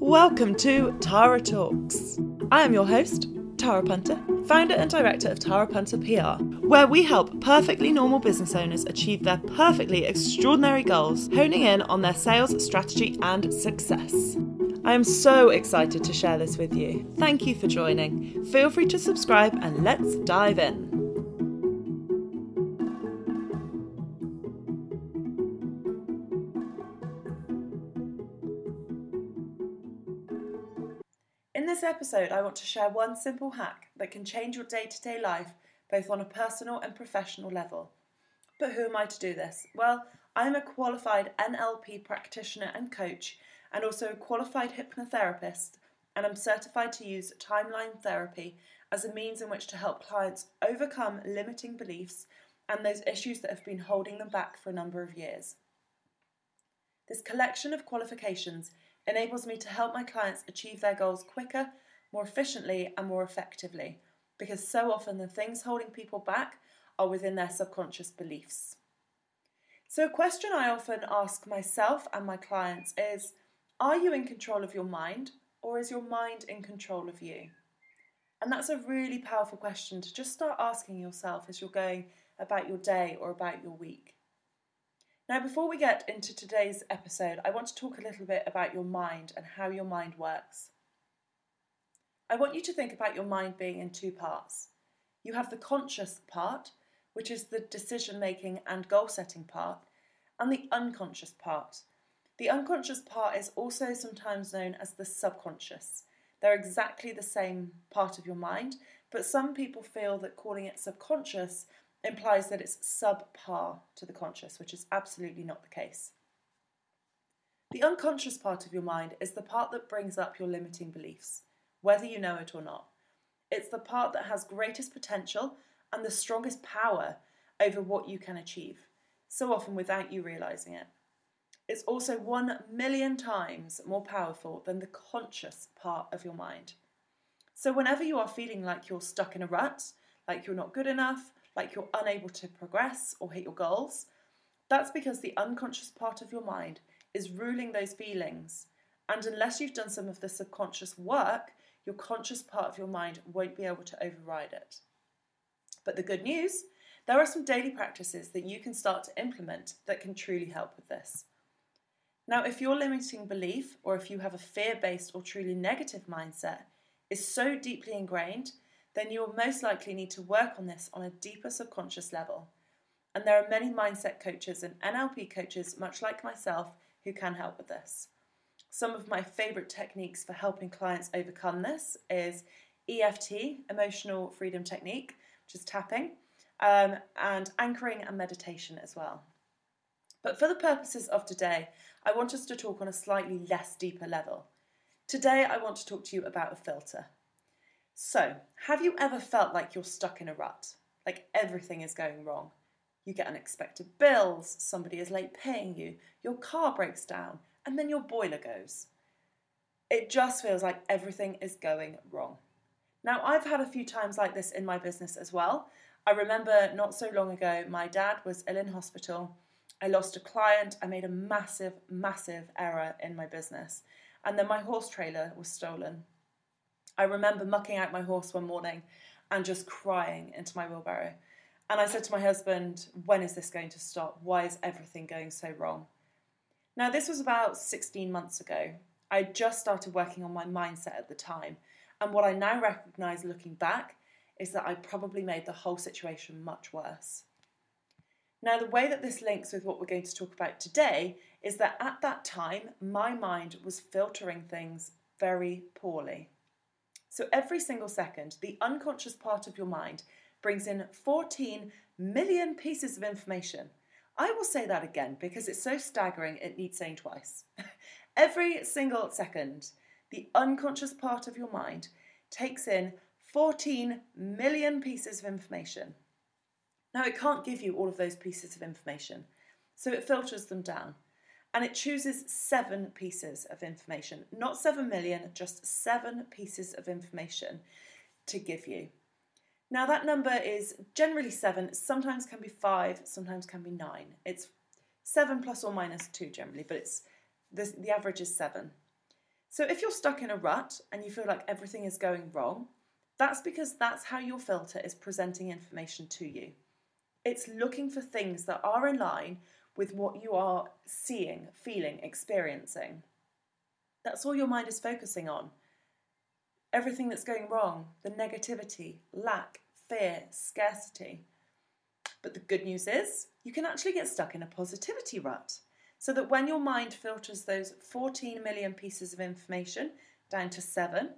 Welcome to Tara Talks. I am your host, Tara Punter, founder and director of Tara Punter PR, where we help perfectly normal business owners achieve their perfectly extraordinary goals, honing in on their sales strategy and success. I am so excited to share this with you. Thank you for joining. Feel free to subscribe and let's dive in. Episode, I want to share one simple hack that can change your day to day life, both on a personal and professional level. But who am I to do this? Well, I am a qualified NLP practitioner and coach, and also a qualified hypnotherapist, and I'm certified to use timeline therapy as a means in which to help clients overcome limiting beliefs and those issues that have been holding them back for a number of years. This collection of qualifications enables me to help my clients achieve their goals quicker, more efficiently, and more effectively, because so often the things holding people back are within their subconscious beliefs. So, a question I often ask myself and my clients is Are you in control of your mind, or is your mind in control of you? And that's a really powerful question to just start asking yourself as you're going about your day or about your week. Now, before we get into today's episode, I want to talk a little bit about your mind and how your mind works. I want you to think about your mind being in two parts. You have the conscious part, which is the decision making and goal setting part, and the unconscious part. The unconscious part is also sometimes known as the subconscious. They're exactly the same part of your mind, but some people feel that calling it subconscious implies that it's subpar to the conscious, which is absolutely not the case. The unconscious part of your mind is the part that brings up your limiting beliefs, whether you know it or not. It's the part that has greatest potential and the strongest power over what you can achieve, so often without you realizing it. It's also one million times more powerful than the conscious part of your mind. So, whenever you are feeling like you're stuck in a rut, like you're not good enough, like you're unable to progress or hit your goals, that's because the unconscious part of your mind is ruling those feelings. And unless you've done some of the subconscious work, your conscious part of your mind won't be able to override it. But the good news there are some daily practices that you can start to implement that can truly help with this. Now, if your limiting belief, or if you have a fear based or truly negative mindset, is so deeply ingrained then you will most likely need to work on this on a deeper subconscious level. And there are many mindset coaches and NLP coaches, much like myself, who can help with this. Some of my favourite techniques for helping clients overcome this is EFT, Emotional Freedom Technique, which is tapping, um, and anchoring and meditation as well. But for the purposes of today, I want us to talk on a slightly less deeper level. Today, I want to talk to you about a filter. So, have you ever felt like you're stuck in a rut? Like everything is going wrong? You get unexpected bills, somebody is late paying you, your car breaks down, and then your boiler goes. It just feels like everything is going wrong. Now, I've had a few times like this in my business as well. I remember not so long ago, my dad was ill in hospital. I lost a client. I made a massive, massive error in my business. And then my horse trailer was stolen. I remember mucking out my horse one morning and just crying into my wheelbarrow. And I said to my husband, When is this going to stop? Why is everything going so wrong? Now, this was about 16 months ago. I just started working on my mindset at the time. And what I now recognize looking back is that I probably made the whole situation much worse. Now, the way that this links with what we're going to talk about today is that at that time, my mind was filtering things very poorly. So every single second, the unconscious part of your mind brings in 14 million pieces of information. I will say that again because it's so staggering it needs saying twice. every single second, the unconscious part of your mind takes in 14 million pieces of information. Now, it can't give you all of those pieces of information, so it filters them down and it chooses seven pieces of information, not seven million, just seven pieces of information to give you. Now, that number is generally seven, sometimes can be five, sometimes can be nine. It's seven plus or minus two generally, but it's the, the average is seven. So if you're stuck in a rut and you feel like everything is going wrong, that's because that's how your filter is presenting information to you. It's looking for things that are in line with what you are seeing, feeling, experiencing. That's all your mind is focusing on. Everything that's going wrong, the negativity, lack, fear, scarcity. But the good news is, you can actually get stuck in a positivity rut. So that when your mind filters those 14 million pieces of information down to seven,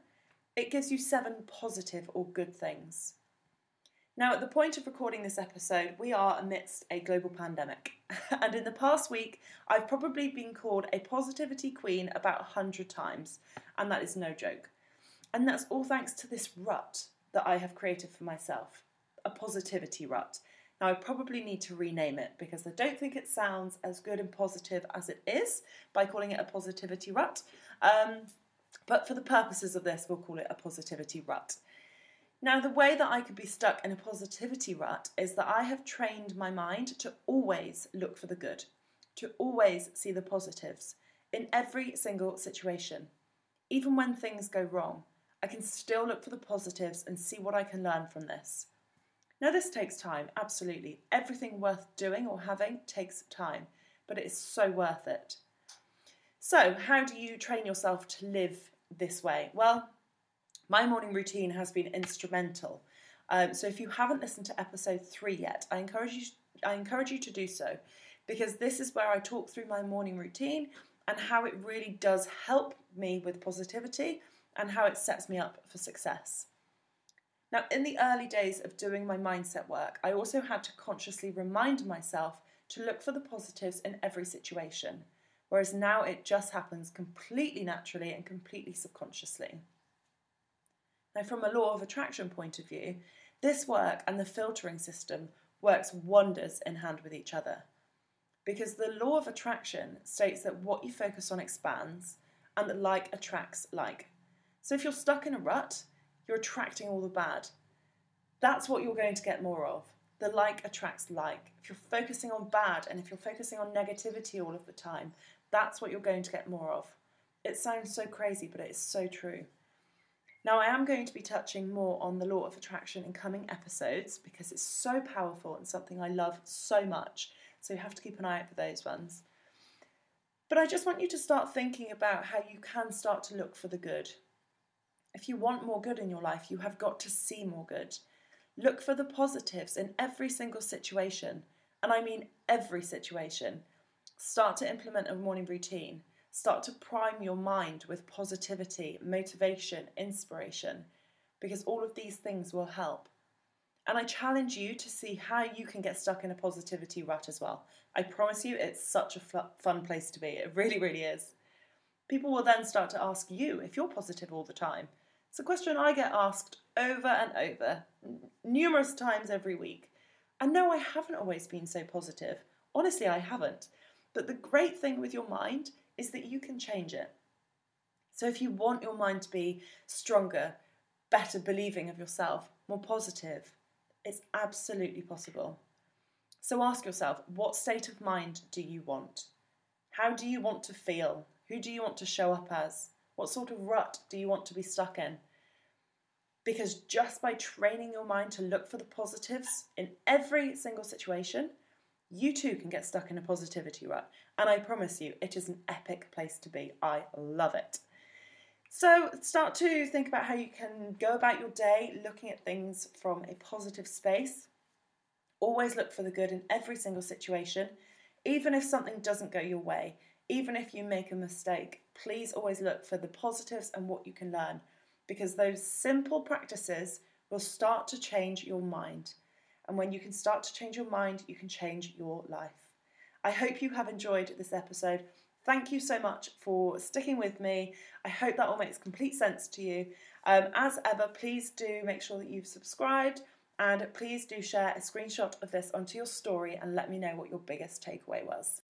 it gives you seven positive or good things. Now, at the point of recording this episode, we are amidst a global pandemic. and in the past week, I've probably been called a positivity queen about 100 times. And that is no joke. And that's all thanks to this rut that I have created for myself a positivity rut. Now, I probably need to rename it because I don't think it sounds as good and positive as it is by calling it a positivity rut. Um, but for the purposes of this, we'll call it a positivity rut. Now, the way that I could be stuck in a positivity rut is that I have trained my mind to always look for the good, to always see the positives in every single situation. Even when things go wrong, I can still look for the positives and see what I can learn from this. Now, this takes time, absolutely. Everything worth doing or having takes time, but it is so worth it. So, how do you train yourself to live this way? Well, my morning routine has been instrumental. Um, so if you haven't listened to episode three yet, I encourage you. I encourage you to do so because this is where I talk through my morning routine and how it really does help me with positivity and how it sets me up for success. Now, in the early days of doing my mindset work, I also had to consciously remind myself to look for the positives in every situation, whereas now it just happens completely naturally and completely subconsciously. Now, from a law of attraction point of view, this work and the filtering system works wonders in hand with each other. Because the law of attraction states that what you focus on expands and that like attracts like. So if you're stuck in a rut, you're attracting all the bad. That's what you're going to get more of. The like attracts like. If you're focusing on bad and if you're focusing on negativity all of the time, that's what you're going to get more of. It sounds so crazy, but it is so true. Now, I am going to be touching more on the law of attraction in coming episodes because it's so powerful and something I love so much. So you have to keep an eye out for those ones. But I just want you to start thinking about how you can start to look for the good. If you want more good in your life, you have got to see more good. Look for the positives in every single situation, and I mean every situation. Start to implement a morning routine. Start to prime your mind with positivity, motivation, inspiration, because all of these things will help. And I challenge you to see how you can get stuck in a positivity rut as well. I promise you, it's such a fun place to be. It really, really is. People will then start to ask you if you're positive all the time. It's a question I get asked over and over, numerous times every week. And no, I haven't always been so positive. Honestly, I haven't. But the great thing with your mind is that you can change it. So if you want your mind to be stronger, better believing of yourself, more positive, it's absolutely possible. So ask yourself what state of mind do you want? How do you want to feel? Who do you want to show up as? What sort of rut do you want to be stuck in? Because just by training your mind to look for the positives in every single situation, you too can get stuck in a positivity rut. And I promise you, it is an epic place to be. I love it. So, start to think about how you can go about your day looking at things from a positive space. Always look for the good in every single situation, even if something doesn't go your way, even if you make a mistake. Please always look for the positives and what you can learn because those simple practices will start to change your mind. And when you can start to change your mind, you can change your life. I hope you have enjoyed this episode. Thank you so much for sticking with me. I hope that all makes complete sense to you. Um, as ever, please do make sure that you've subscribed and please do share a screenshot of this onto your story and let me know what your biggest takeaway was.